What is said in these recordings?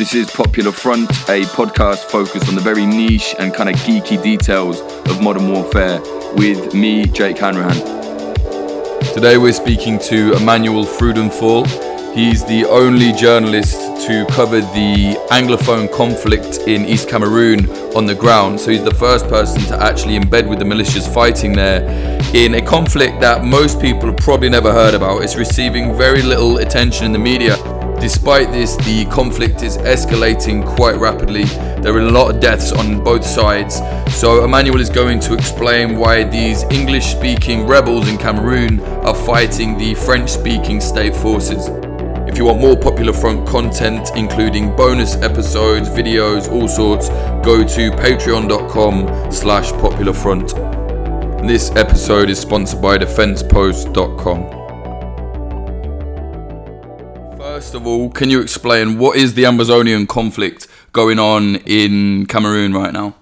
This is Popular Front, a podcast focused on the very niche and kind of geeky details of modern warfare with me, Jake Hanrahan. Today we're speaking to Emmanuel Freudenthal. He's the only journalist to cover the Anglophone conflict in East Cameroon on the ground. So he's the first person to actually embed with the militias fighting there in a conflict that most people have probably never heard about. It's receiving very little attention in the media. Despite this, the conflict is escalating quite rapidly. There are a lot of deaths on both sides. So, Emmanuel is going to explain why these English speaking rebels in Cameroon are fighting the French speaking state forces. If you want more Popular Front content, including bonus episodes, videos, all sorts, go to patreon.com slash popularfront. This episode is sponsored by defensepost.com. First of all, can you explain what is the Ambazonian conflict going on in Cameroon right now?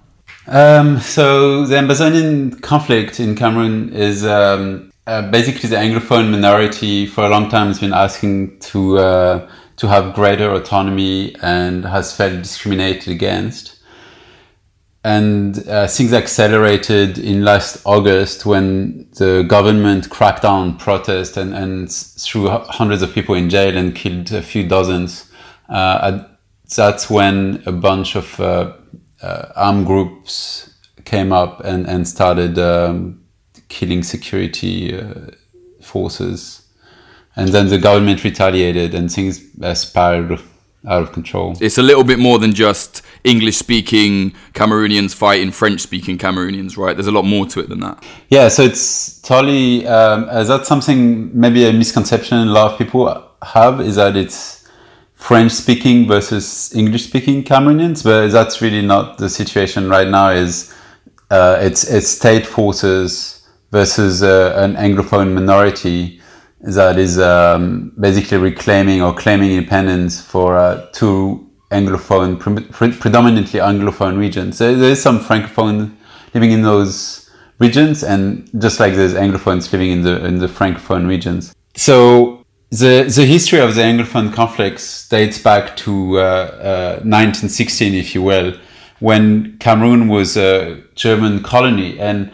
Um, so the Ambazonian conflict in Cameroon is um, uh, basically the Anglophone minority for a long time has been asking to uh, to have greater autonomy and has felt discriminated against and uh, things accelerated in last August when the government cracked down protest and, and threw hundreds of people in jail and killed a few dozens. Uh, that's when a bunch of uh, uh, armed groups came up and, and started um, killing security uh, forces. And then the government retaliated and things spiraled out of control. It's a little bit more than just English speaking Cameroonians fighting French speaking Cameroonians, right? There's a lot more to it than that. Yeah, so it's totally, um, uh, that's something, maybe a misconception a lot of people have is that it's French speaking versus English speaking Cameroonians, but that's really not the situation right now is uh, it's, it's state forces versus uh, an Anglophone minority that is um, basically reclaiming or claiming independence for uh, two Anglophone, pre- predominantly Anglophone regions. There, is some Francophone living in those regions, and just like there's Anglophones living in the in the Francophone regions. So the the history of the Anglophone conflicts dates back to uh, uh, 1916, if you will, when Cameroon was a German colony and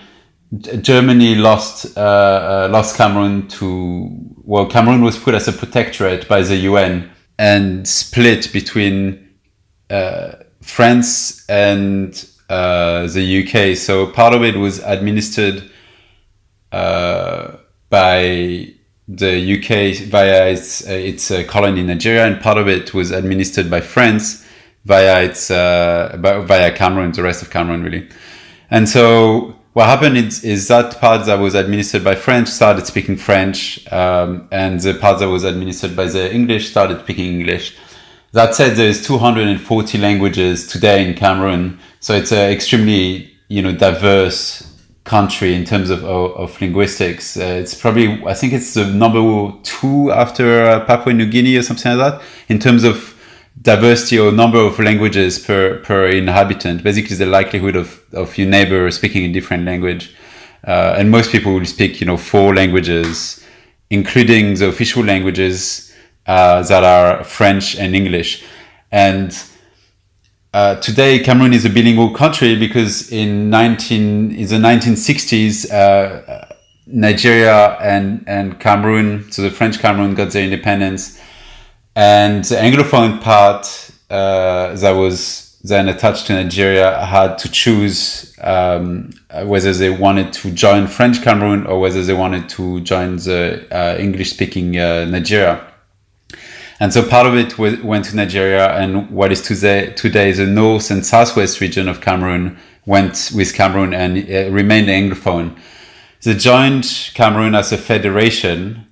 Germany lost uh, uh, lost Cameroon to well, Cameroon was put as a protectorate by the UN and split between uh, France and uh, the UK. So part of it was administered uh, by the UK via its uh, its colony Nigeria, and part of it was administered by France via its via Cameroon, the rest of Cameroon, really. And so what happened is, is, that part that was administered by French started speaking French, um, and the part that was administered by the English started speaking English. That said, there's 240 languages today in Cameroon, so it's an extremely you know diverse country in terms of of, of linguistics. Uh, it's probably I think it's the number two after uh, Papua New Guinea or something like that in terms of diversity or number of languages per, per inhabitant, basically the likelihood of, of your neighbor speaking a different language. Uh, and most people will speak, you know, four languages, including the official languages uh, that are French and English. And uh, today, Cameroon is a bilingual country because in 19 in the 1960s, uh, Nigeria and and Cameroon, so the French Cameroon, got their independence and the Anglophone part uh, that was then attached to Nigeria had to choose um, whether they wanted to join French Cameroon or whether they wanted to join the uh, English speaking uh, Nigeria. And so part of it went to Nigeria, and what is today, today the north and southwest region of Cameroon went with Cameroon and uh, remained Anglophone. They joined Cameroon as a federation,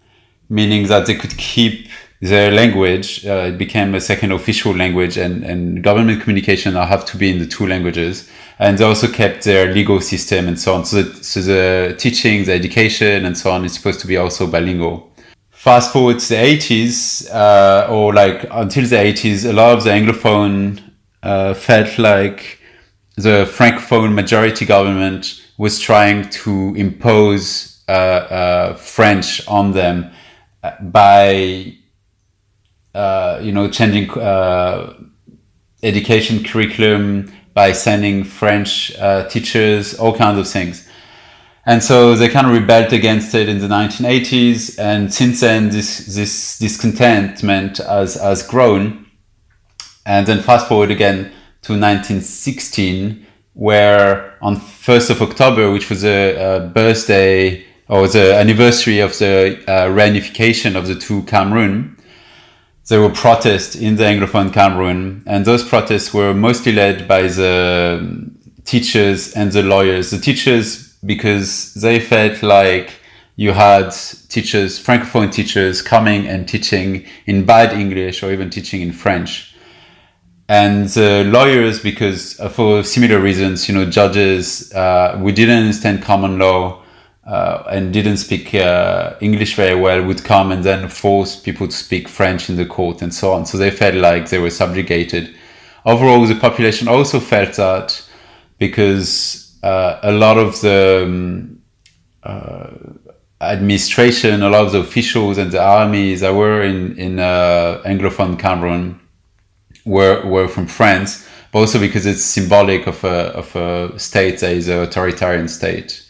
meaning that they could keep their language uh, became a second official language and, and government communication now have to be in the two languages. And they also kept their legal system and so on. So the, so the teaching the education and so on is supposed to be also bilingual. Fast forward to the 80s uh, or like until the 80s a lot of the anglophone uh, felt like the francophone majority government was trying to impose uh, uh, french on them by uh, you know, changing uh, education curriculum by sending French uh, teachers, all kinds of things. And so they kind of rebelled against it in the 1980s. And since then, this, this discontentment has, has grown. And then fast forward again to 1916, where on 1st of October, which was a, a birthday or the anniversary of the uh, reunification of the two Cameroon, there were protests in the Anglophone Cameroon, and those protests were mostly led by the teachers and the lawyers. The teachers, because they felt like you had teachers, Francophone teachers, coming and teaching in bad English or even teaching in French. And the lawyers, because for similar reasons, you know, judges, uh, we didn't understand common law uh, and didn't speak uh, English very well would come and then force people to speak French in the court and so on. So they felt like they were subjugated. Overall, the population also felt that because uh, a lot of the um, uh, administration, a lot of the officials and the armies that were in in uh, Anglophone Cameroon were were from France, but also because it's symbolic of a of a state that is an authoritarian state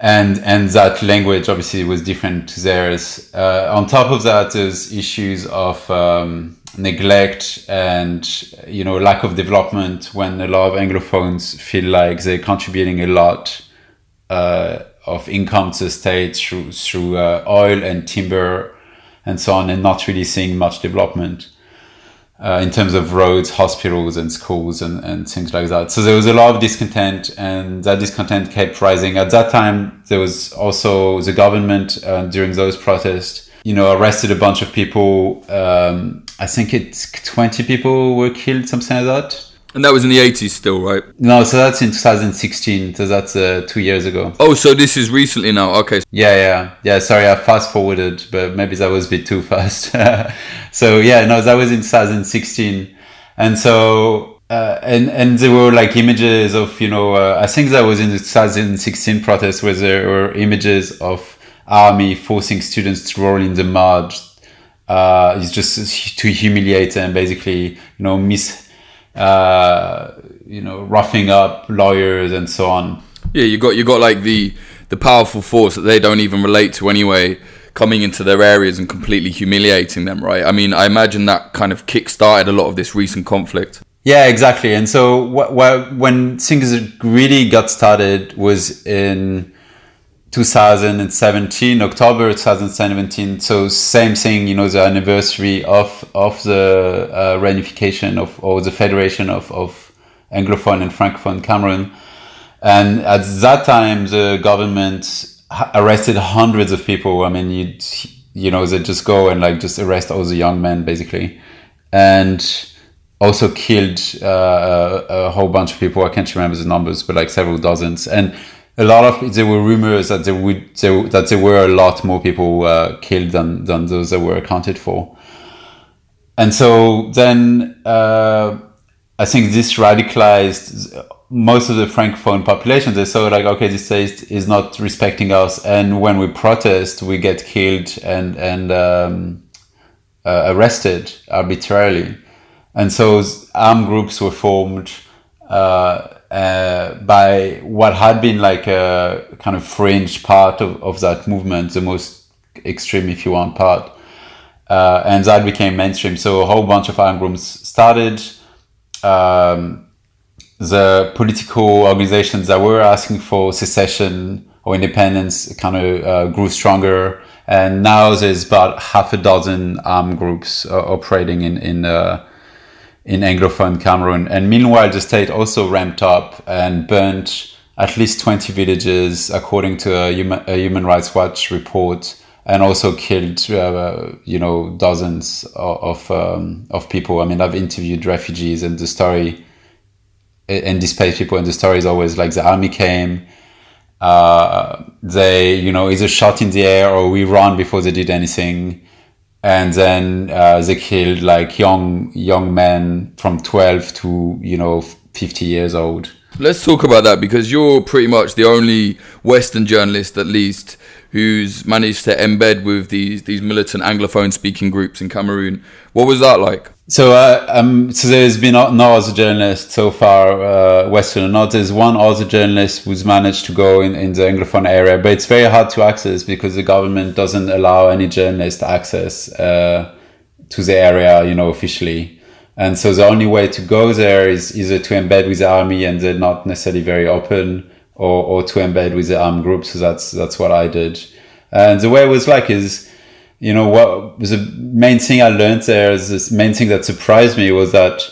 and and that language obviously was different to theirs. Uh, on top of that, there's issues of um, neglect and you know lack of development when a lot of Anglophones feel like they're contributing a lot uh, of income to the state through through uh, oil and timber and so on, and not really seeing much development uh, in terms of roads, hospitals, and schools, and, and things like that. So there was a lot of discontent, and that discontent kept rising. At that time, there was also the government uh, during those protests, you know, arrested a bunch of people. Um, I think it's 20 people were killed, something like that. And that was in the 80s still, right? No, so that's in 2016. So that's uh, two years ago. Oh, so this is recently now. Okay. Yeah, yeah. Yeah, sorry, I fast forwarded, but maybe that was a bit too fast. so, yeah, no, that was in 2016. And so, uh, and, and there were like images of, you know, uh, I think that was in the 2016 protest where there were images of army forcing students to roll in the mud. Uh, it's just to humiliate them, basically, you know, miss uh, you know, roughing up lawyers and so on. Yeah, you got you got like the the powerful force that they don't even relate to anyway, coming into their areas and completely humiliating them, right? I mean, I imagine that kind of kick-started a lot of this recent conflict. Yeah, exactly. And so wh- wh- when things really got started was in 2017 october 2017 so same thing you know the anniversary of of the uh, reunification of or the federation of of anglophone and francophone cameroon. And at that time the government arrested hundreds of people. I mean you you know they just go and like just arrest all the young men basically. And also killed uh, a, a whole bunch of people. I can't remember the numbers but like several dozens. And a lot of there were rumors that there would there, that there were a lot more people uh, killed than than those that were accounted for, and so then uh, I think this radicalized most of the francophone population. They saw like okay, this state is not respecting us, and when we protest, we get killed and and um, uh, arrested arbitrarily, and so armed groups were formed. Uh, uh, by what had been like a kind of fringe part of, of that movement, the most extreme, if you want, part. Uh, and that became mainstream. So a whole bunch of armed groups started. Um, the political organizations that were asking for secession or independence kind of uh, grew stronger. And now there's about half a dozen armed groups uh, operating in, in uh, in Anglophone Cameroon. And meanwhile, the state also ramped up and burnt at least 20 villages, according to a Human, a Human Rights Watch report, and also killed, uh, you know, dozens of, um, of people. I mean, I've interviewed refugees, and the story, and displaced people, and the story is always like the army came, uh, they, you know, either shot in the air or we run before they did anything and then uh, they killed like young young men from 12 to you know 50 years old. Let's talk about that because you're pretty much the only western journalist at least who's managed to embed with these these militant Anglophone speaking groups in Cameroon. What was that like? So, uh, um, so there's been no other journalist so far, uh, Western or not. There's one other journalist who's managed to go in, in the Anglophone area, but it's very hard to access because the government doesn't allow any journalist access uh, to the area, you know, officially. And so the only way to go there is either to embed with the army, and they're not necessarily very open, or, or to embed with the armed group. So that's that's what I did. And the way it was like is you know what the main thing I learned there is this main thing that surprised me was that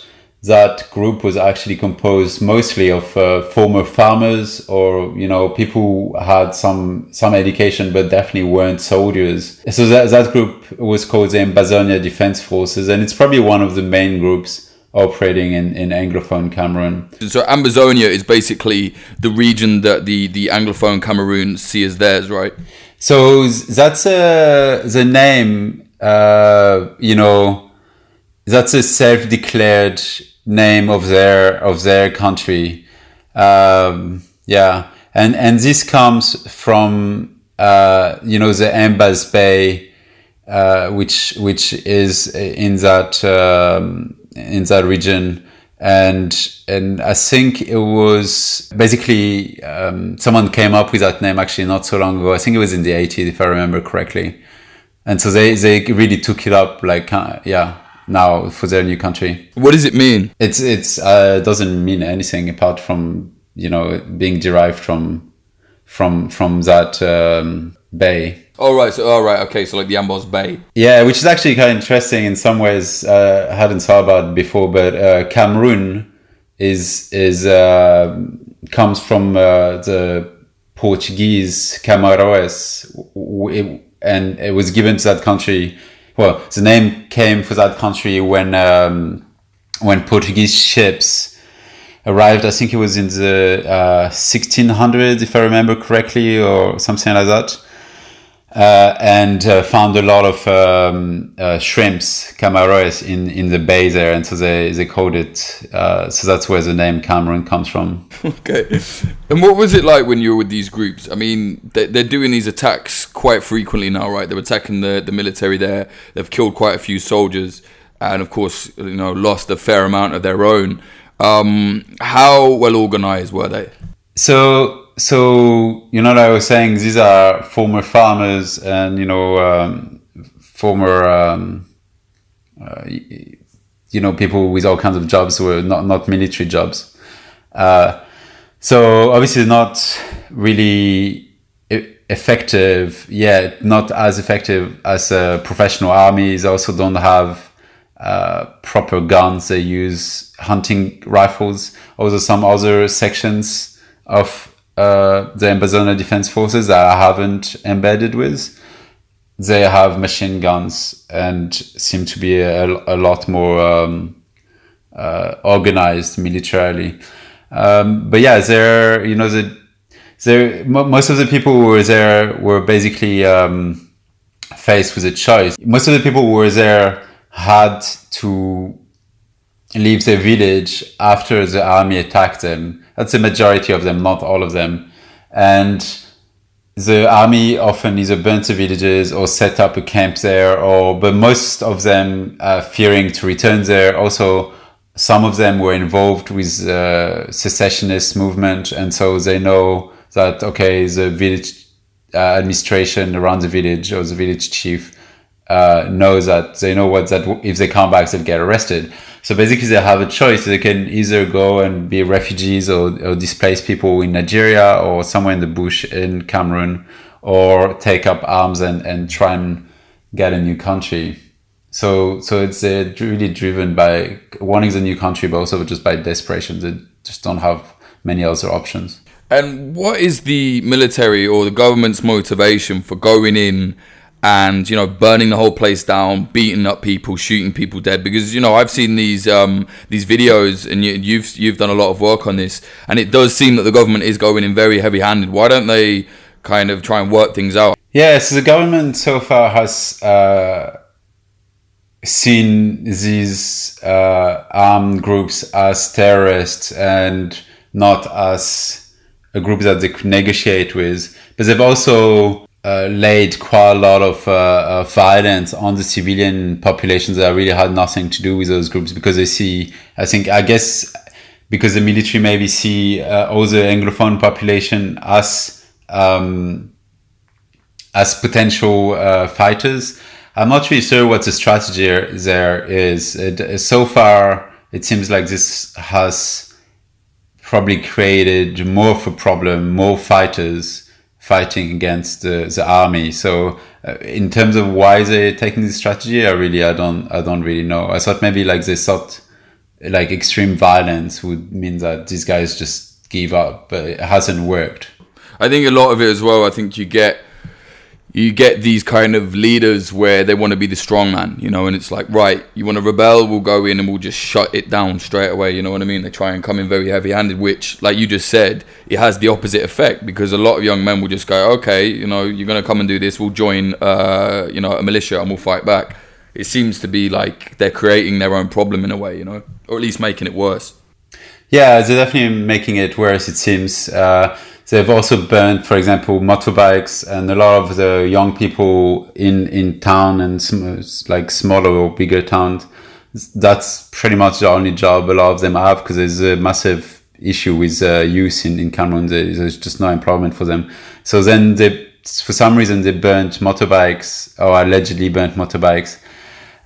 that group was actually composed mostly of uh, former farmers or you know people who had some some education but definitely weren't soldiers so that, that group was called the Ambazonia Defense Forces and it's probably one of the main groups operating in, in Anglophone Cameroon. So Ambazonia is basically the region that the, the Anglophone Cameroon see as theirs, right? So that's uh, the name, uh, you know, that's a self-declared name of their of their country. Um, yeah, and and this comes from uh, you know the Ambas Bay, uh, which which is in that um, in that region and and I think it was basically um, someone came up with that name actually not so long ago. I think it was in the 80s if I remember correctly, and so they they really took it up like uh, yeah now for their new country. What does it mean? It's it's uh, doesn't mean anything apart from you know being derived from from from that um, bay. Oh right, so oh right, okay, so like the Ambos Bay. Yeah, which is actually kind of interesting in some ways. Uh, I hadn't thought about before, but uh, Cameroon is is uh, comes from uh, the Portuguese Camaroes, and it was given to that country. Well, the name came for that country when um, when Portuguese ships arrived. I think it was in the 1600s, uh, if I remember correctly, or something like that uh, and uh, found a lot of um, uh, shrimps, camarones, in, in the bay there, and so they, they called it. Uh, so that's where the name Cameron comes from. Okay, and what was it like when you were with these groups? I mean, they, they're doing these attacks quite frequently now, right? They're attacking the, the military there. They've killed quite a few soldiers, and of course, you know, lost a fair amount of their own. Um, how well organized were they? So so you know like I was saying these are former farmers and you know um, former um, uh, you know people with all kinds of jobs were not not military jobs. Uh, so obviously not really effective yet not as effective as uh, professional armies. Also don't have uh, proper guns. They use hunting rifles. Also some other sections of uh, the Ambazonia Defense Forces that I haven't embedded with, they have machine guns and seem to be a, a lot more um, uh, organized militarily. Um, but yeah, they're you know the there most of the people who were there were basically um, faced with a choice. Most of the people who were there had to leave their village after the army attacked them that's the majority of them, not all of them. And the army often either burnt the villages or set up a camp there, or but most of them are fearing to return there. Also, some of them were involved with the secessionist movement, and so they know that okay, the village uh, administration around the village or the village chief uh, knows that they know what that if they come back they'll get arrested. So basically, they have a choice. They can either go and be refugees or, or displaced people in Nigeria or somewhere in the bush in Cameroon, or take up arms and, and try and get a new country. So so it's uh, really driven by wanting the new country, but also just by desperation. They just don't have many other options. And what is the military or the government's motivation for going in? And you know burning the whole place down beating up people shooting people dead. Because you know i've seen these um, these videos and you, have you've, you've done a lot of work on this. And it does seem that the government is going in very heavy handed why don't they kind of try and work things out? Yeah so the government so far has uh, seen these uh, armed groups as terrorists and not as a group that they could negotiate with. But they've also uh, laid quite a lot of uh, uh, violence on the civilian populations that really had nothing to do with those groups because they see, I think, I guess, because the military maybe see uh, all the Anglophone population as um, as potential uh, fighters. I'm not really sure what the strategy there is. It, so far, it seems like this has probably created more of a problem, more fighters fighting against the, the army. So uh, in terms of why they're taking this strategy, I really I don't I don't really know. I thought maybe like they thought like extreme violence would mean that these guys just give up, but it hasn't worked. I think a lot of it as well. I think you get you get these kind of leaders where they want to be the strong man, you know, and it's like, right, you want to rebel, we'll go in and we'll just shut it down straight away, you know what I mean? They try and come in very heavy handed, which, like you just said, it has the opposite effect because a lot of young men will just go, okay, you know, you're going to come and do this, we'll join, uh, you know, a militia and we'll fight back. It seems to be like they're creating their own problem in a way, you know, or at least making it worse. Yeah, they're definitely making it worse, it seems. Uh, They've also burned, for example, motorbikes, and a lot of the young people in in town and sm- like smaller or bigger towns. That's pretty much the only job a lot of them have because there's a massive issue with uh, youth in, in Cameroon. There's just no employment for them. So then they, for some reason, they burnt motorbikes or allegedly burnt motorbikes.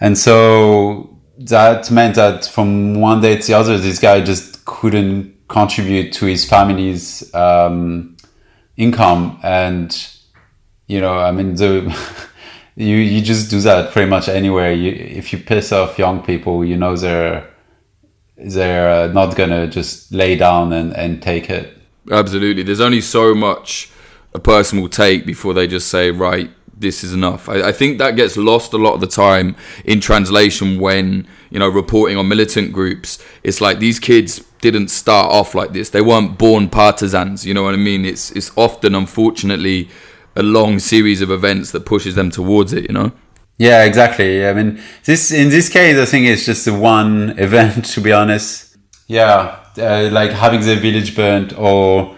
And so that meant that from one day to the other, this guy just couldn't contribute to his family's um, income and you know i mean the you you just do that pretty much anywhere you if you piss off young people you know they're they're uh, not gonna just lay down and and take it absolutely there's only so much a person will take before they just say right this is enough. I, I, think that gets lost a lot of the time in translation when you know reporting on militant groups. It's like these kids didn't start off like this. They weren't born partisans. You know what I mean? It's it's often, unfortunately, a long series of events that pushes them towards it. You know. Yeah, exactly. I mean, this in this case, I think it's just the one event. To be honest, yeah, uh, like having their village burnt or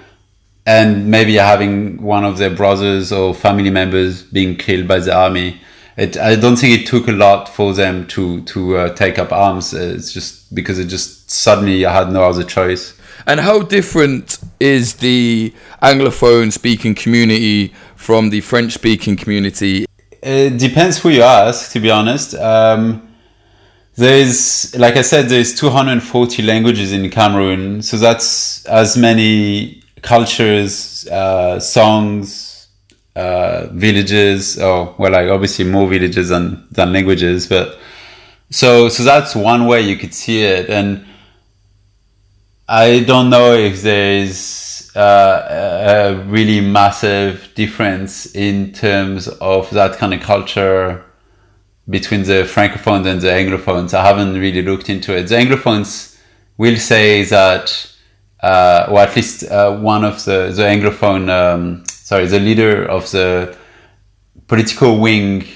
and maybe having one of their brothers or family members being killed by the army. It, I don't think it took a lot for them to to uh, take up arms. It's just because it just suddenly I had no other choice. And how different is the Anglophone speaking community from the French speaking community? It depends who you ask, to be honest. Um, there's, like I said, there's 240 languages in Cameroon, so that's as many cultures, uh, songs, uh, villages. Oh, well, like obviously more villages than than languages, but so so that's one way you could see it, and I don't know if there's uh, a really massive difference in terms of that kind of culture between the francophones and the anglophones. I haven't really looked into it. The anglophones will say that uh, or at least uh, one of the the anglophone, um, sorry, the leader of the political wing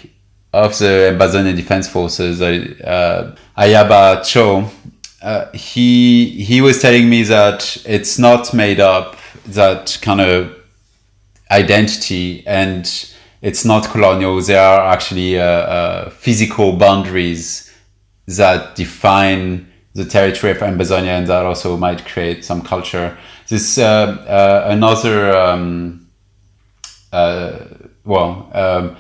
of the Ambazonia Defense Forces, uh, Ayaba Cho. Uh, he he was telling me that it's not made up that kind of identity and it's not colonial. There are actually uh, uh, physical boundaries that define the territory of Ambazonia, and that also might create some culture. This uh, uh, another um, uh, well, um,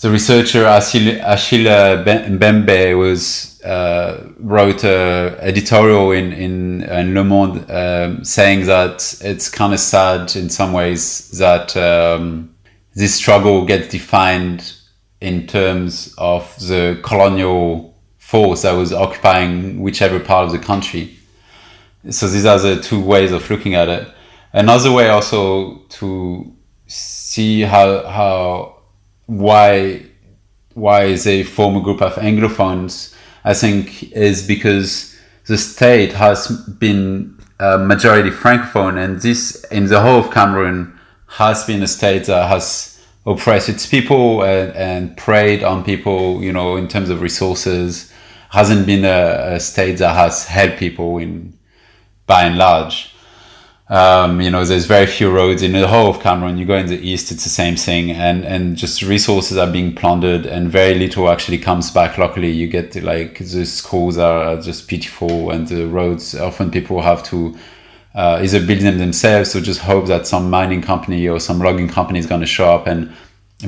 the researcher Achille, Mbembe was uh, wrote an editorial in, in, in Le Monde um, saying that it's kind of sad in some ways that um, this struggle gets defined in terms of the colonial force that was occupying whichever part of the country. So these are the two ways of looking at it. Another way also to see how how why why form a group of Anglophones, I think, is because the state has been a majority Francophone, and this in the whole of Cameroon has been a state that has oppressed its people and, and preyed on people, you know, in terms of resources hasn't been a, a, state that has helped people in by and large. Um, you know, there's very few roads in the whole of Cameroon. You go in the east, it's the same thing, and and just resources are being plundered, and very little actually comes back locally. You get like the schools are just pitiful, and the roads often people have to uh, either build them themselves or just hope that some mining company or some logging company is going to show up and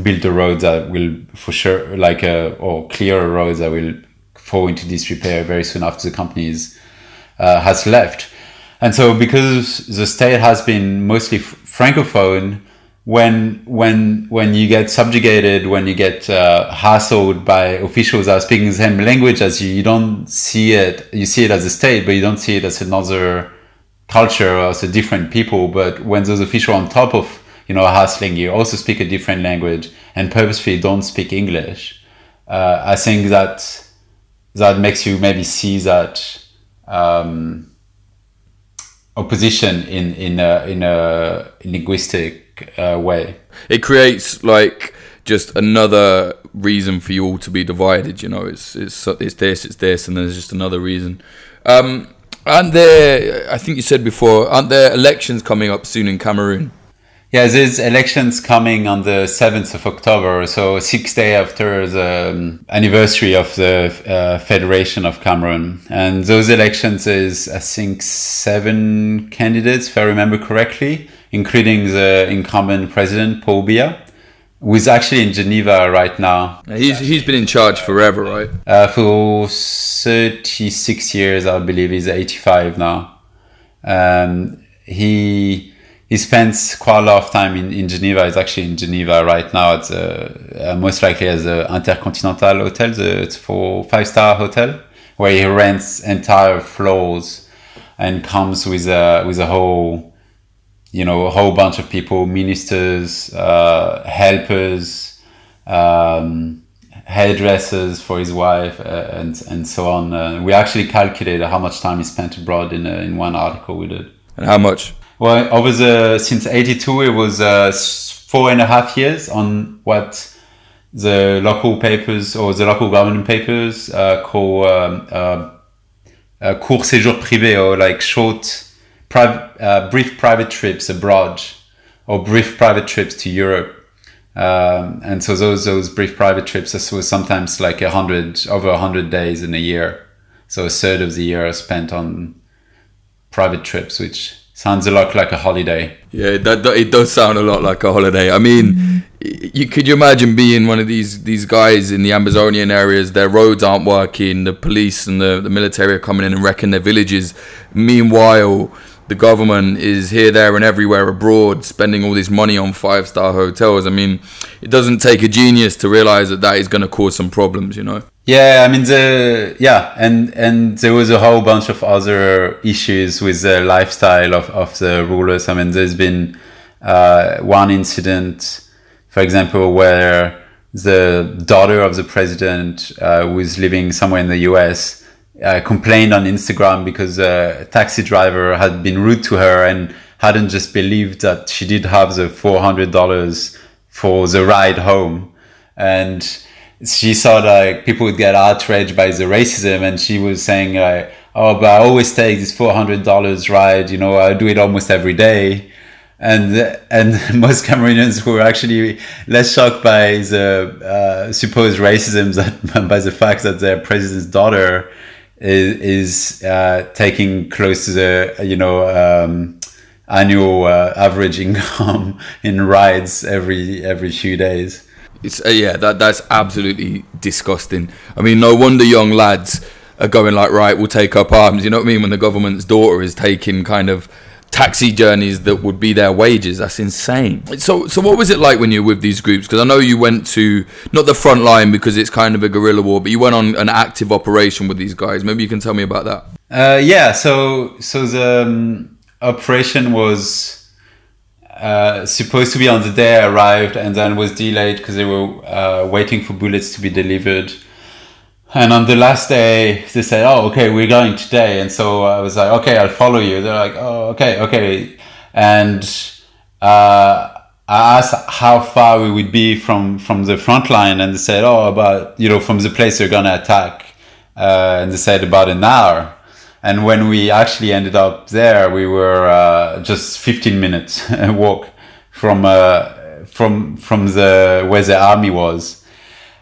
build the roads that will for sure like uh, or clear roads that will fall into disrepair very soon after the companies uh, has left. And so, because the state has been mostly francophone, when when when you get subjugated, when you get uh, hassled by officials that are speaking the same language as you, you don't see it. You see it as a state, but you don't see it as another culture or as a different people. But when those officials on top of you know hassling you also speak a different language and purposefully don't speak English, uh, I think that that makes you maybe see that um, opposition in in a, in a linguistic uh, way. It creates like just another reason for you all to be divided. You know, it's it's it's this, it's this, and there's just another reason. Um, aren't there? I think you said before, aren't there elections coming up soon in Cameroon? Yeah, there's elections coming on the 7th of October, so six days after the um, anniversary of the uh, Federation of Cameroon. And those elections is, I think, seven candidates, if I remember correctly, including the incumbent president, Paul Biya, who is actually in Geneva right now. He's, he's been in charge forever, right? Uh, for 36 years, I believe. He's 85 now. Um, he he spends quite a lot of time in, in Geneva. He's actually in Geneva right now. It's uh, most likely as the Intercontinental Hotel, the it's for five star hotel, where he rents entire floors and comes with a with a whole, you know, a whole bunch of people, ministers, uh, helpers, um, hairdressers for his wife, uh, and and so on. Uh, we actually calculated how much time he spent abroad in uh, in one article we did. And how much? Well, over the since '82, it was uh, four and a half years on what the local papers or the local government papers uh, call um, uh, uh, court séjour privé or like short, uh, brief private trips abroad or brief private trips to Europe. Um, and so those those brief private trips was sometimes like a hundred over a hundred days in a year. So a third of the year spent on private trips, which sounds a lot like a holiday. Yeah, that, that, it does sound a lot like a holiday. I mean, you could you imagine being one of these these guys in the Ambazonian areas? Their roads aren't working. The police and the, the military are coming in and wrecking their villages. Meanwhile, the government is here, there, and everywhere abroad, spending all this money on five star hotels. I mean, it doesn't take a genius to realize that that is going to cause some problems. You know. Yeah, I mean the yeah, and and there was a whole bunch of other issues with the lifestyle of, of the rulers. I mean, there's been uh, one incident, for example, where the daughter of the president uh, was living somewhere in the U.S. Uh, complained on Instagram because a taxi driver had been rude to her and hadn't just believed that she did have the four hundred dollars for the ride home, and she saw like people would get outraged by the racism and she was saying like oh but i always take this $400 ride you know i do it almost every day. And and most cameroonians were actually less shocked by the uh, supposed racism that by the fact that their president's daughter is, is uh, taking close to the you know um, annual uh, average income in rides every every few days it's uh, yeah, that that's absolutely disgusting. I mean, no wonder young lads are going like, right, we'll take up arms. You know what I mean? When the government's daughter is taking kind of taxi journeys that would be their wages. That's insane. So, so what was it like when you were with these groups? Because I know you went to not the front line because it's kind of a guerrilla war, but you went on an active operation with these guys. Maybe you can tell me about that. Uh, yeah. So, so the um, operation was uh, supposed to be on the day I arrived and then was delayed because they were uh, waiting for bullets to be delivered. And on the last day, they said, "Oh, okay, we're going today." And so I was like, "Okay, I'll follow you." They're like, "Oh, okay, okay." And uh, I asked how far we would be from from the front line, and they said, "Oh, about you know from the place they're gonna attack." Uh, and they said about an hour And when we actually ended up there, we were uh, just 15 minutes walk from uh, from from the where the army was,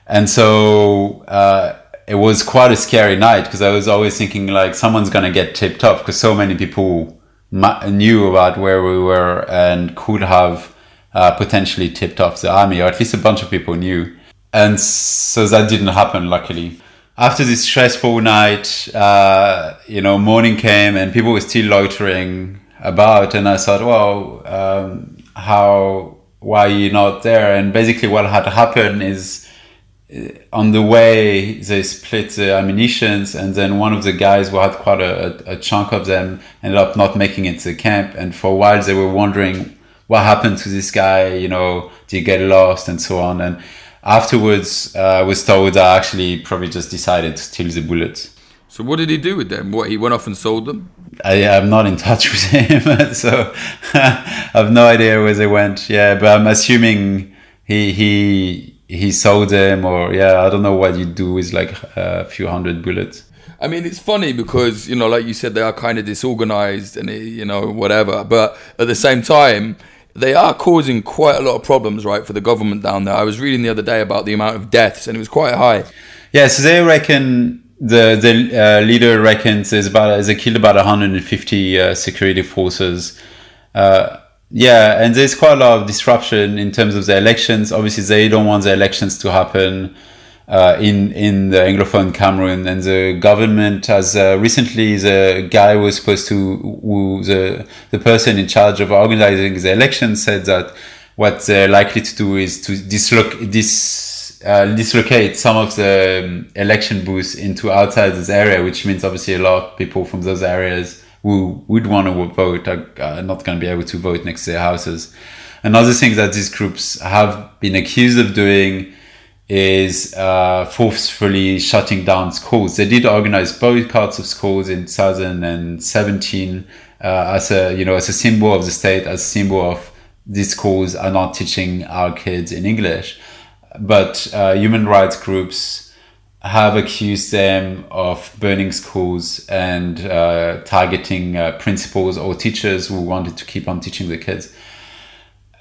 and so uh, it was quite a scary night because I was always thinking like someone's gonna get tipped off because so many people ma- knew about where we were and could have uh, potentially tipped off the army, or at least a bunch of people knew, and so that didn't happen luckily after this stressful night, uh, you know, morning came and people were still loitering about, and I thought, well, um, how, why are you not there? And basically, what had happened is on the way they split the ammunitions, and then one of the guys who had quite a, a chunk of them ended up not making it to the camp, and for a while they were wondering what happened to this guy, you know, did he get lost, and so on, and afterwards, uh, I was told I actually probably just decided to steal the bullets. So what did he do with them? What he went off and sold them? I, am not in touch with him, so I have no idea where they went. Yeah, but I'm assuming he he he sold them, or yeah, I don't know what you do with like a few hundred bullets. I mean, it's funny because you know, like you said, they are kind of disorganized and you know whatever. But at the same time, they are causing quite a lot of problems, right, for the government down there. I was reading the other day about the amount of deaths, and it was quite high. Yeah, so they reckon the the uh, leader reckons there's about they killed about 150 uh, security forces. Uh, yeah, and there's quite a lot of disruption in terms of the elections. Obviously, they don't want the elections to happen uh, in in the Anglophone Cameroon, and the government has uh, recently the guy was supposed to who the the person in charge of organizing the election said that what they're likely to do is to dislocate this uh, dislocate some of the um, election booths into outside this area, which means obviously a lot of people from those areas who would want to vote are, not going to be able to vote next to their houses. Another thing that these groups have been accused of doing is uh, forcefully shutting down schools. They did organize boycotts of schools in 2017 uh, as a you know as a symbol of the state, as a symbol of these schools are not teaching our kids in English. But uh, human rights groups have accused them of burning schools and uh, targeting uh, principals or teachers who wanted to keep on teaching the kids.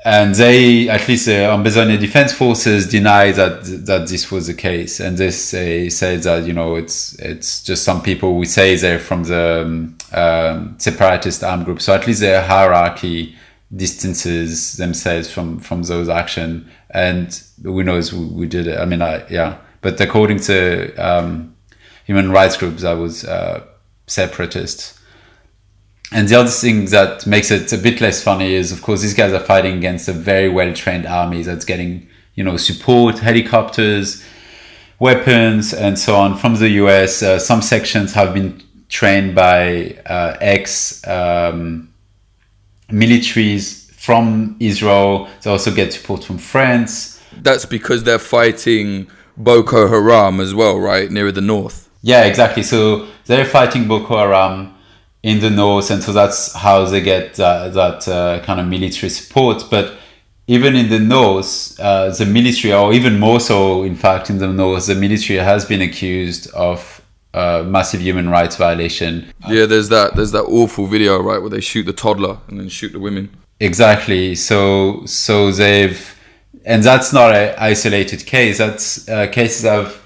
And they, at least the Ambazonia Defense Forces, deny that that this was the case, and they say, say that you know it's it's just some people we say they're from the um, um, separatist armed group, so at least their hierarchy distances themselves from from those action, and who knows we, we did it. I mean, I, yeah, but according to um, human rights groups, I was uh, separatist and the other thing that makes it a bit less funny is, of course, these guys are fighting against a very well trained army that's getting, you know, support, helicopters, weapons, and so on from the US. Uh, some sections have been trained by uh, ex um, militaries from Israel. They also get support from France. That's because they're fighting Boko Haram as well, right? Near the north. Yeah, exactly. So they're fighting Boko Haram in the north, and so that's how they get uh, that uh, kind of military support. But even in the north, uh, the military, or even more so, in fact, in the north, the military has been accused of uh, massive human rights violation. Yeah, there's that. There's that awful video, right, where they shoot the toddler and then shoot the women. Exactly. So, so they've, and that's not an isolated case. That's uh, cases have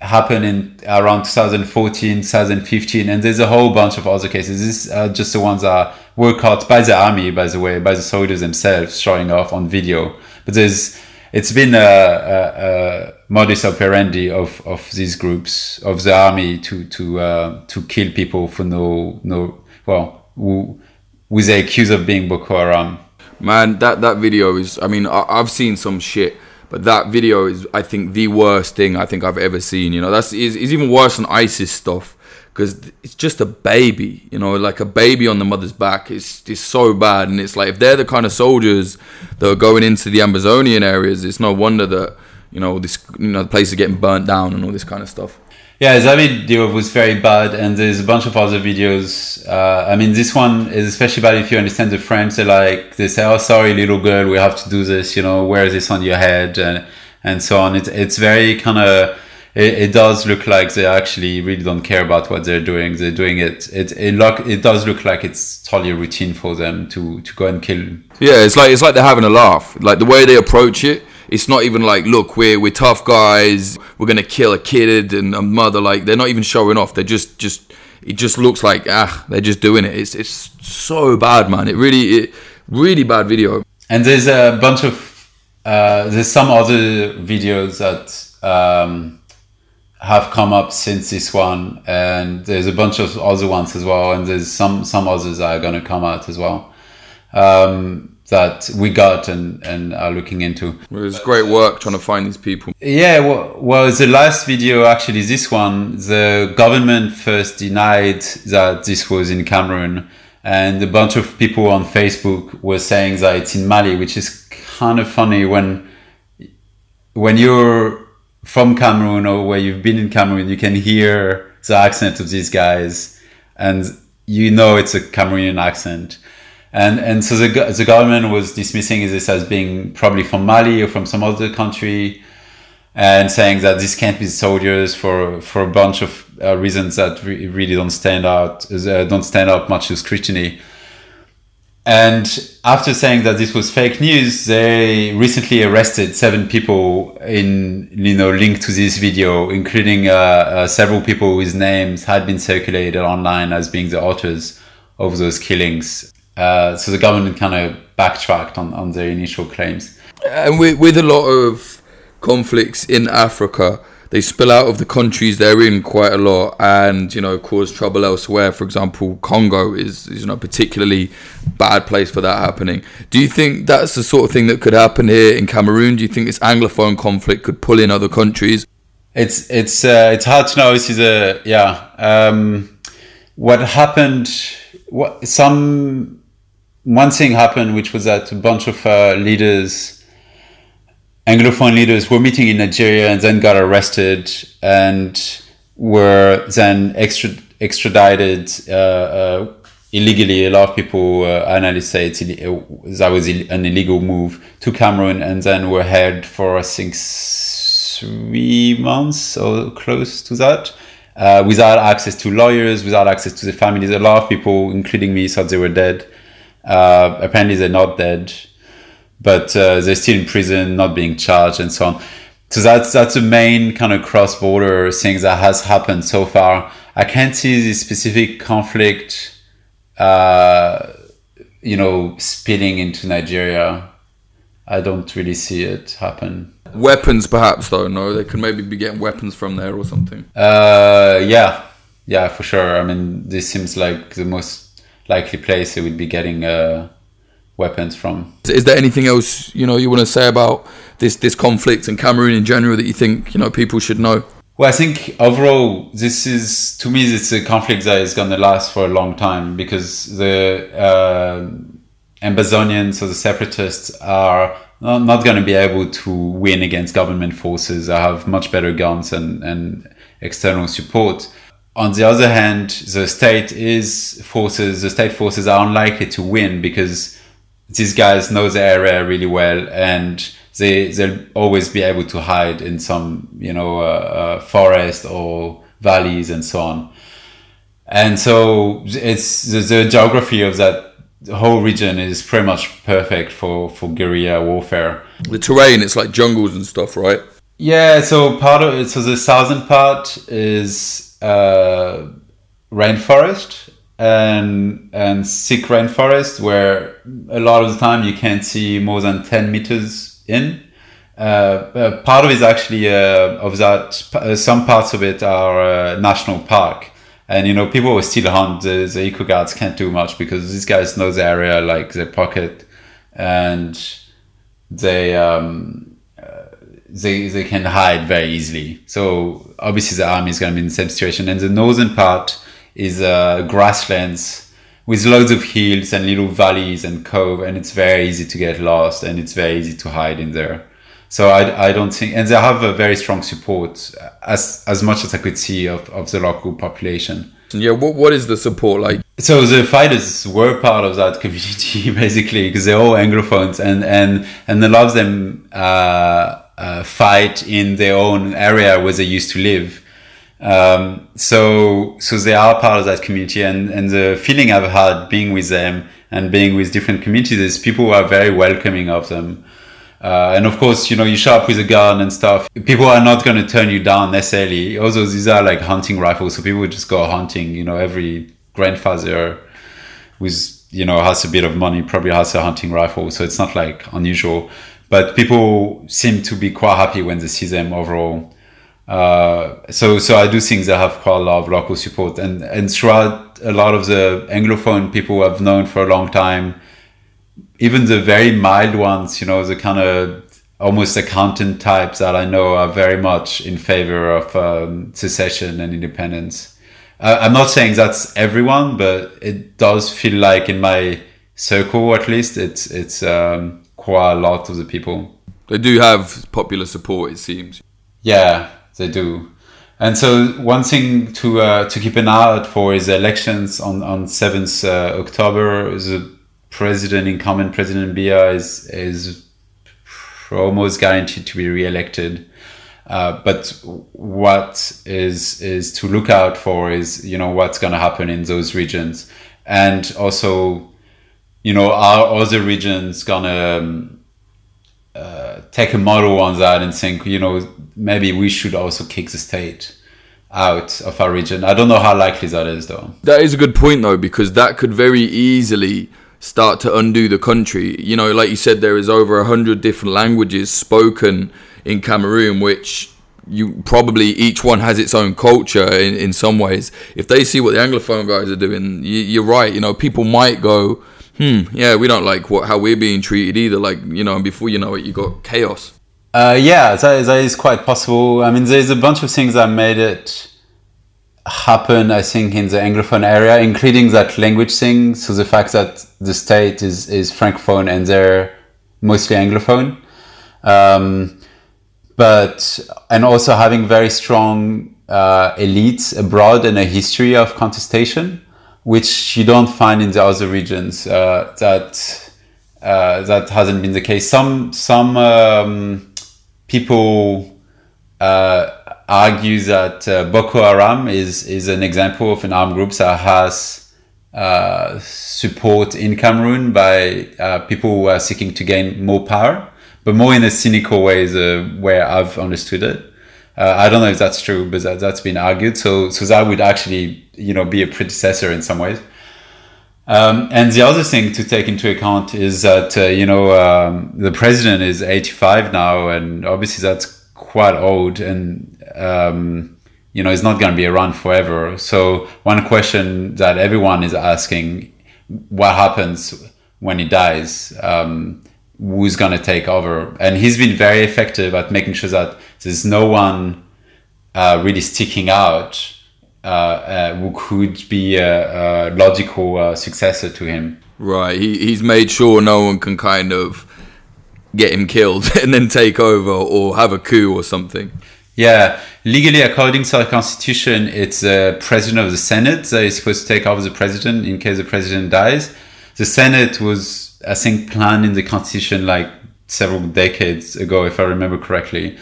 happened in around 2014 2015 and there's a whole bunch of other cases these are just the ones that were caught by the army by the way by the soldiers themselves showing off on video but there's it's been a, a, a modus operandi of, of these groups of the army to to uh, to kill people for no no well who, with the accuse of being Boko Haram. Man, that that video is. I mean, I, I've seen some shit but that video is, I think, the worst thing I think I've ever seen. You know, that's is, even worse than ISIS stuff because it's just a baby. You know, like a baby on the mother's back. It's it's so bad, and it's like if they're the kind of soldiers that are going into the Ambazonian areas, it's no wonder that you know this you know the place is getting burnt down and all this kind of stuff. Yeah, that video was very bad, and there's a bunch of other videos. Uh, I mean, this one is especially bad if you understand the French. They like they say, "Oh, sorry, little girl, we have to do this." You know, wear this on your head, and and so on. It's it's very kind of it, it, does look like they actually really don't care about what they're doing. They're doing it. It it look it does look like it's totally routine for them to to go and kill. Yeah, it's like it's like they're having a laugh. Like the way they approach it, it's not even like, look, we're we're tough guys. We're gonna kill a kid and a mother. Like they're not even showing off. They're just just it just looks like ah, they're just doing it. It's it's so bad, man. It really it really bad video. And there's a bunch of uh, there's some other videos that. Um, have come up since this one, and there's a bunch of other ones as well, and there's some some others that are to come out as well um, that we got and and are looking into. It was great work trying to find these people. Yeah, well, well, the last video actually, this one, the government first denied that this was in Cameroon, and a bunch of people on Facebook were saying that it's in Mali, which is kind of funny when when you're from Cameroon or where you've been in Cameroon, you can hear the accent of these guys, and you know it's a Cameroonian accent. And and so the the government was dismissing this as being probably from Mali or from some other country, and saying that this can't be soldiers for for a bunch of uh, reasons that re- really don't stand out uh, don't stand up much to scrutiny. And after saying that this was fake news, they recently arrested seven people in, you know, linked to this video, including uh, uh, several people whose names had been circulated online as being the authors of those killings. Uh, so the government kind of backtracked on, on their initial claims. And with, with a lot of conflicts in Africa, they spill out of the countries they're in quite a lot and you know cause trouble elsewhere. For example congo is, is know particularly bad place for that happening. Do you think that's the sort of thing that could happen here in cameroon? Do you think this anglophone conflict could pull in other countries? It's it's uh, it's hard to know. This is a yeah um, what happened what some one thing happened which was that a bunch of uh, leaders Anglophone leaders were meeting in Nigeria and then got arrested and were then extra, extradited uh, uh, illegally. A lot of people, uh, analysts say it's, that was an illegal move to Cameroon and then were held for, I think, three months or close to that. Uh, without access to lawyers, without access to the families. A lot of people, including me, thought they were dead. Uh, apparently, they're not dead but uh, they're still in prison, not being charged, and so on. So that's that's the main kind of cross border thing that has happened so far. I can't see the specific conflict, uh, you know, spilling into Nigeria. I don't really see it happen. Weapons, perhaps, though. No, they could maybe be getting weapons from there or something. Uh, yeah, yeah, for sure. I mean, this seems like the most likely place they would be getting. Uh, weapons from. Is there anything else you know you want to say about this this conflict and Cameroon in general that you think you know people should know? Well, I think overall, this is to me, it's a conflict that is going to last for a long time because the uh, Ambazonians or the separatists are not, not going to be able to win against government forces that have much better guns and, and external support. On the other hand, the state is forces, the state forces are unlikely to win because these guys know the area really well and they they'll always be able to hide in some you know uh, uh, forest or valleys and so on. And so it's the, the geography of that whole region is pretty much perfect for for guerrilla warfare. The terrain it's like jungles and stuff right? Yeah so part of it so the southern part is uh, rainforest and and thick rainforest where a lot of the time you can't see more than 10 meters in. Uh, uh, part of it is actually uh, of that uh, some parts of it are uh, national park. And you know people will still hunt the, the eco guards can't do much because these guys know the area like their pocket and they um, they they can hide very easily so obviously the army is going to be in the same situation and the northern part is uh, grasslands with loads of hills and little valleys and cove, and it's very easy to get lost and it's very easy to hide in there. So I, I don't think, and they have a very strong support as as much as I could see of, of the local population. Yeah, what what is the support like? So the fighters were part of that community basically because they're all Anglophones and and and a lot of them uh, uh, fight in their own area where they used to live. Um, so, so they are part of that community and, and the feeling I've had being with them and being with different communities is people are very welcoming of them. Uh, and of course, you know, you show up with a gun and stuff. People are not going to turn you down necessarily. Also, these are like hunting rifles, so people just go hunting. You know, every grandfather with you know has a bit of money probably has a hunting rifle, so it's not like unusual. But people seem to be quite happy when they see them overall. Uh, so, so I do think they have quite a lot of local support, and and throughout a lot of the anglophone people I've known for a long time even the very mild ones, you know, the kind of almost accountant types that I know are very much in favor of um, secession and independence. Uh, I'm not saying that's everyone, but it does feel like in my circle, at least, it's it's um, quite a lot of the people. They do have popular support, it seems. Yeah, they do. And so one thing to uh, to keep an eye out for is elections on on seventh uh, October. The president, incumbent President Biya is is almost guaranteed to be re-elected. Uh, but what is is to look out for is you know what's going to happen in those regions, and also, you know, are other regions gonna um, uh, take a model on that and think you know maybe we should also kick the state out of our region. I don't know how likely that is though. That is a good point though because that could very easily start to undo the country. You know, like you said, there is over a hundred different languages spoken in Cameroon, which you probably each one has its own culture in, in some ways. If they see what the Anglophone guys are doing, you, are right. You know, people might go, hmm, yeah, we don't like what how we're being treated either. Like, you know, and before you know it, you got chaos. Uh, yeah, that, is quite possible. I mean, there's a bunch of things that made it happen, I think, in the Anglophone area, including that language thing. So the fact that the state is, is Francophone and they're mostly Anglophone. Um, but, and also having very strong uh, elites abroad and a history of contestation, which you don't find in the other regions. Uh, that, uh, that hasn't been the case. Some, some um, people, uh, argue that uh, Boko Haram is is an example of an armed group that has uh, support in Cameroon by uh, people who are seeking to gain more power, but more in a cynical way, the where I've understood it. Uh, I don't know if that's true, but that, that's been argued. So so that would actually you know be a predecessor in some ways. Um, and the other thing to take into account is that uh, you know um, the president is 85 now, and obviously that's quite old and um, you know, it's not going to be around forever. So one question that everyone is asking, what happens when he dies? Um, who's going to take over? And he's been very effective at making sure that there's no one uh, really sticking out uh, uh, who could be a, a logical uh, successor to him. Right. He, he's made sure no one can kind of get him killed and then take over or have a coup or something. Yeah, legally, according to the constitution, it's the president of the Senate that is supposed to take over the president in case the president dies. The Senate was, I think, planned in the constitution like several decades ago, if I remember correctly.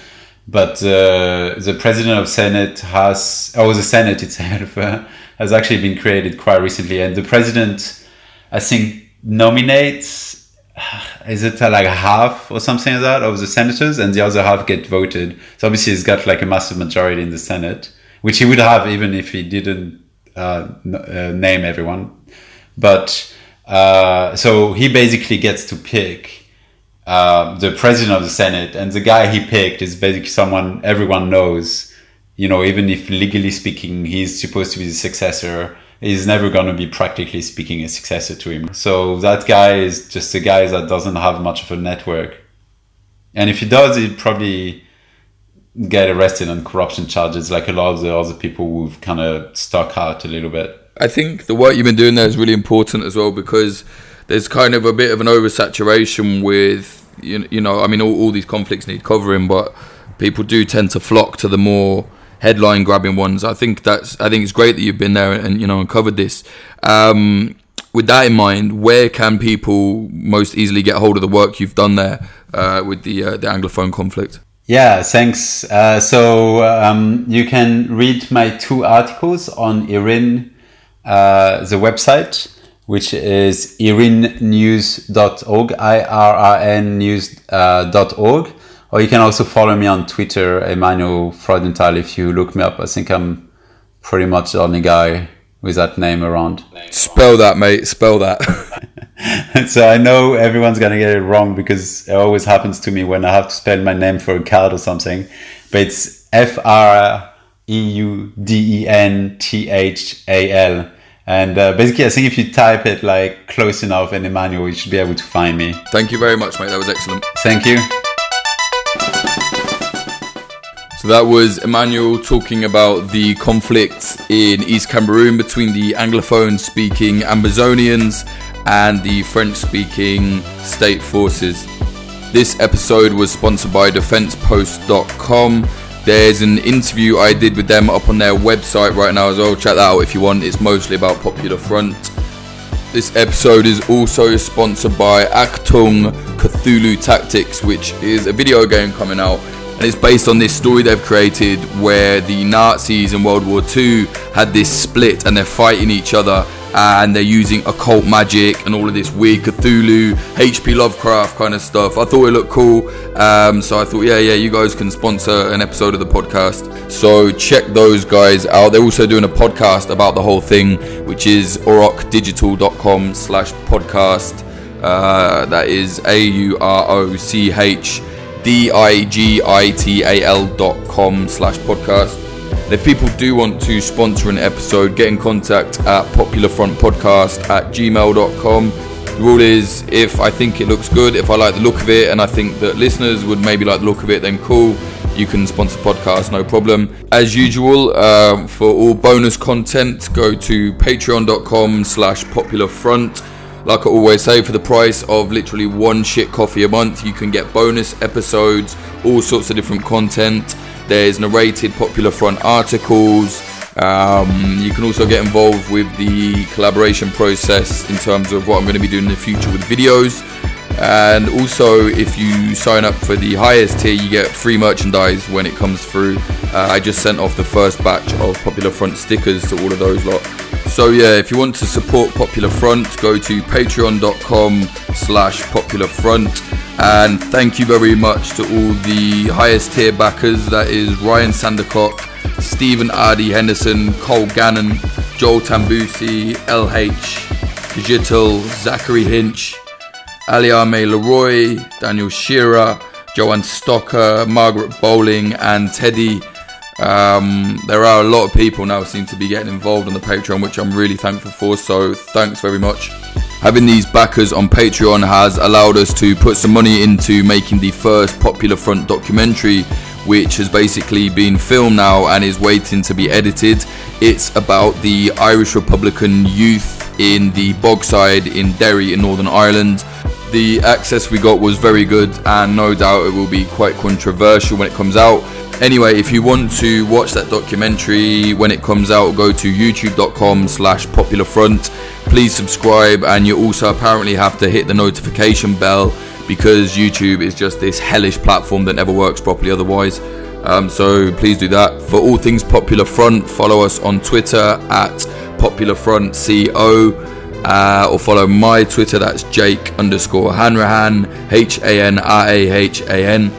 But uh, the president of Senate has, or the Senate itself, uh, has actually been created quite recently, and the president, I think, nominates is it uh, like half or something like that of the senators and the other half get voted. So obviously he's got like a massive majority in the senate which he would have even if he didn't uh, uh, name everyone. But uh, so he basically gets to pick uh, the president of the senate and the guy he picked is basically someone everyone knows you know even if legally speaking he's supposed to be the successor he's never going to be practically speaking a successor to him. So that guy is just a guy that doesn't have much of a network. And if he does, he'd probably get arrested on corruption charges like a lot of the other people who've kind of stuck out a little bit. I think the work you've been doing there is really important as well because there's kind of a bit of an oversaturation with, you, you know, I mean, all, all these conflicts need covering, but people do tend to flock to the more headline grabbing ones. I think that's I think it's great that you've been there and you know uncovered this. Um, with that in mind, where can people most easily get hold of the work you've done there uh, with the uh, the Anglophone conflict? Yeah, thanks. Uh, so um, you can read my two articles on IRIN, uh, the website, which is irinnews.org, I-R-I-N news.org. Uh, or you can also follow me on Twitter, Emmanuel Freudenthal. If you look me up, I think I'm pretty much the only guy with that name around. Spell that, mate. Spell that. so I know everyone's gonna get it wrong because it always happens to me when I have to spell my name for a card or something. But it's F R E U D E N T H A L. And uh, basically, I think if you type it like close enough in Emmanuel, you should be able to find me. Thank you very much, mate. That was excellent. Thank you. So that was Emmanuel talking about the conflict in East Cameroon between the Anglophone speaking Ambazonians and the French speaking state forces. This episode was sponsored by DefensePost.com. There's an interview I did with them up on their website right now as well. Check that out if you want. It's mostly about Popular Front. This episode is also sponsored by Achtung Cthulhu Tactics, which is a video game coming out and it's based on this story they've created where the Nazis in World War II had this split and they're fighting each other and they're using occult magic and all of this weird Cthulhu, HP Lovecraft kind of stuff. I thought it looked cool, um, so I thought, yeah, yeah, you guys can sponsor an episode of the podcast. So check those guys out. They're also doing a podcast about the whole thing, which is aurochdigital.com slash podcast. Uh, that is A U R O C H D-I-G-I-T-A-L dot com slash podcast. And if people do want to sponsor an episode, get in contact at popularfrontpodcast at gmail.com. The rule is if I think it looks good, if I like the look of it, and I think that listeners would maybe like the look of it, then cool. You can sponsor podcast, no problem. As usual, uh, for all bonus content, go to patreon.com slash popularfront. Like I always say, for the price of literally one shit coffee a month, you can get bonus episodes, all sorts of different content. There's narrated Popular Front articles. Um, you can also get involved with the collaboration process in terms of what I'm going to be doing in the future with videos. And also, if you sign up for the highest tier, you get free merchandise when it comes through. Uh, I just sent off the first batch of Popular Front stickers to all of those lot. So yeah, if you want to support Popular Front, go to patreon.com slash popular front. And thank you very much to all the highest tier backers. That is Ryan Sandercock, Stephen Ardy Henderson, Cole Gannon, Joel Tambusi, LH, Digital, Zachary Hinch, Aliame Leroy, Daniel Shearer, Joanne Stocker, Margaret Bowling, and Teddy um, there are a lot of people now seem to be getting involved on the Patreon, which I'm really thankful for. So thanks very much. Having these backers on Patreon has allowed us to put some money into making the first Popular Front documentary, which has basically been filmed now and is waiting to be edited. It's about the Irish Republican youth in the Bogside in Derry in Northern Ireland. The access we got was very good, and no doubt it will be quite controversial when it comes out. Anyway, if you want to watch that documentary when it comes out, go to youtube.com slash popularfront. Please subscribe and you also apparently have to hit the notification bell because YouTube is just this hellish platform that never works properly otherwise. Um, so please do that. For all things Popular Front, follow us on Twitter at Popular Front CO. Uh, or follow my Twitter, that's Jake underscore Hanrahan, H A N R A H A N.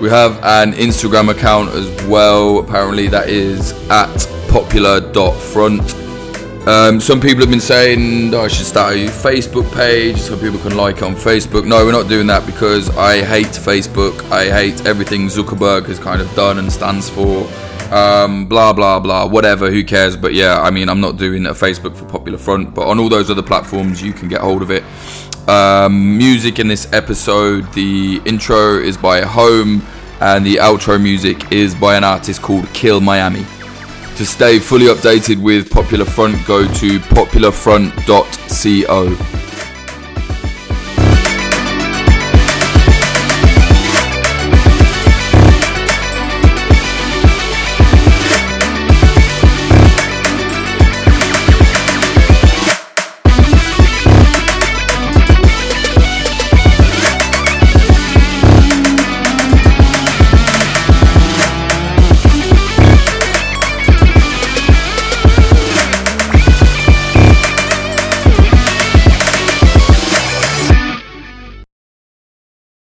We have an Instagram account as well. Apparently, that is at popular.front. Um, some people have been saying oh, I should start a Facebook page so people can like on Facebook. No, we're not doing that because I hate Facebook. I hate everything Zuckerberg has kind of done and stands for. Um, blah blah blah, whatever. Who cares? But yeah, I mean, I'm not doing a Facebook for Popular Front, but on all those other platforms, you can get hold of it. Um, music in this episode, the intro is by Home, and the outro music is by an artist called Kill Miami. To stay fully updated with Popular Front, go to popularfront.co.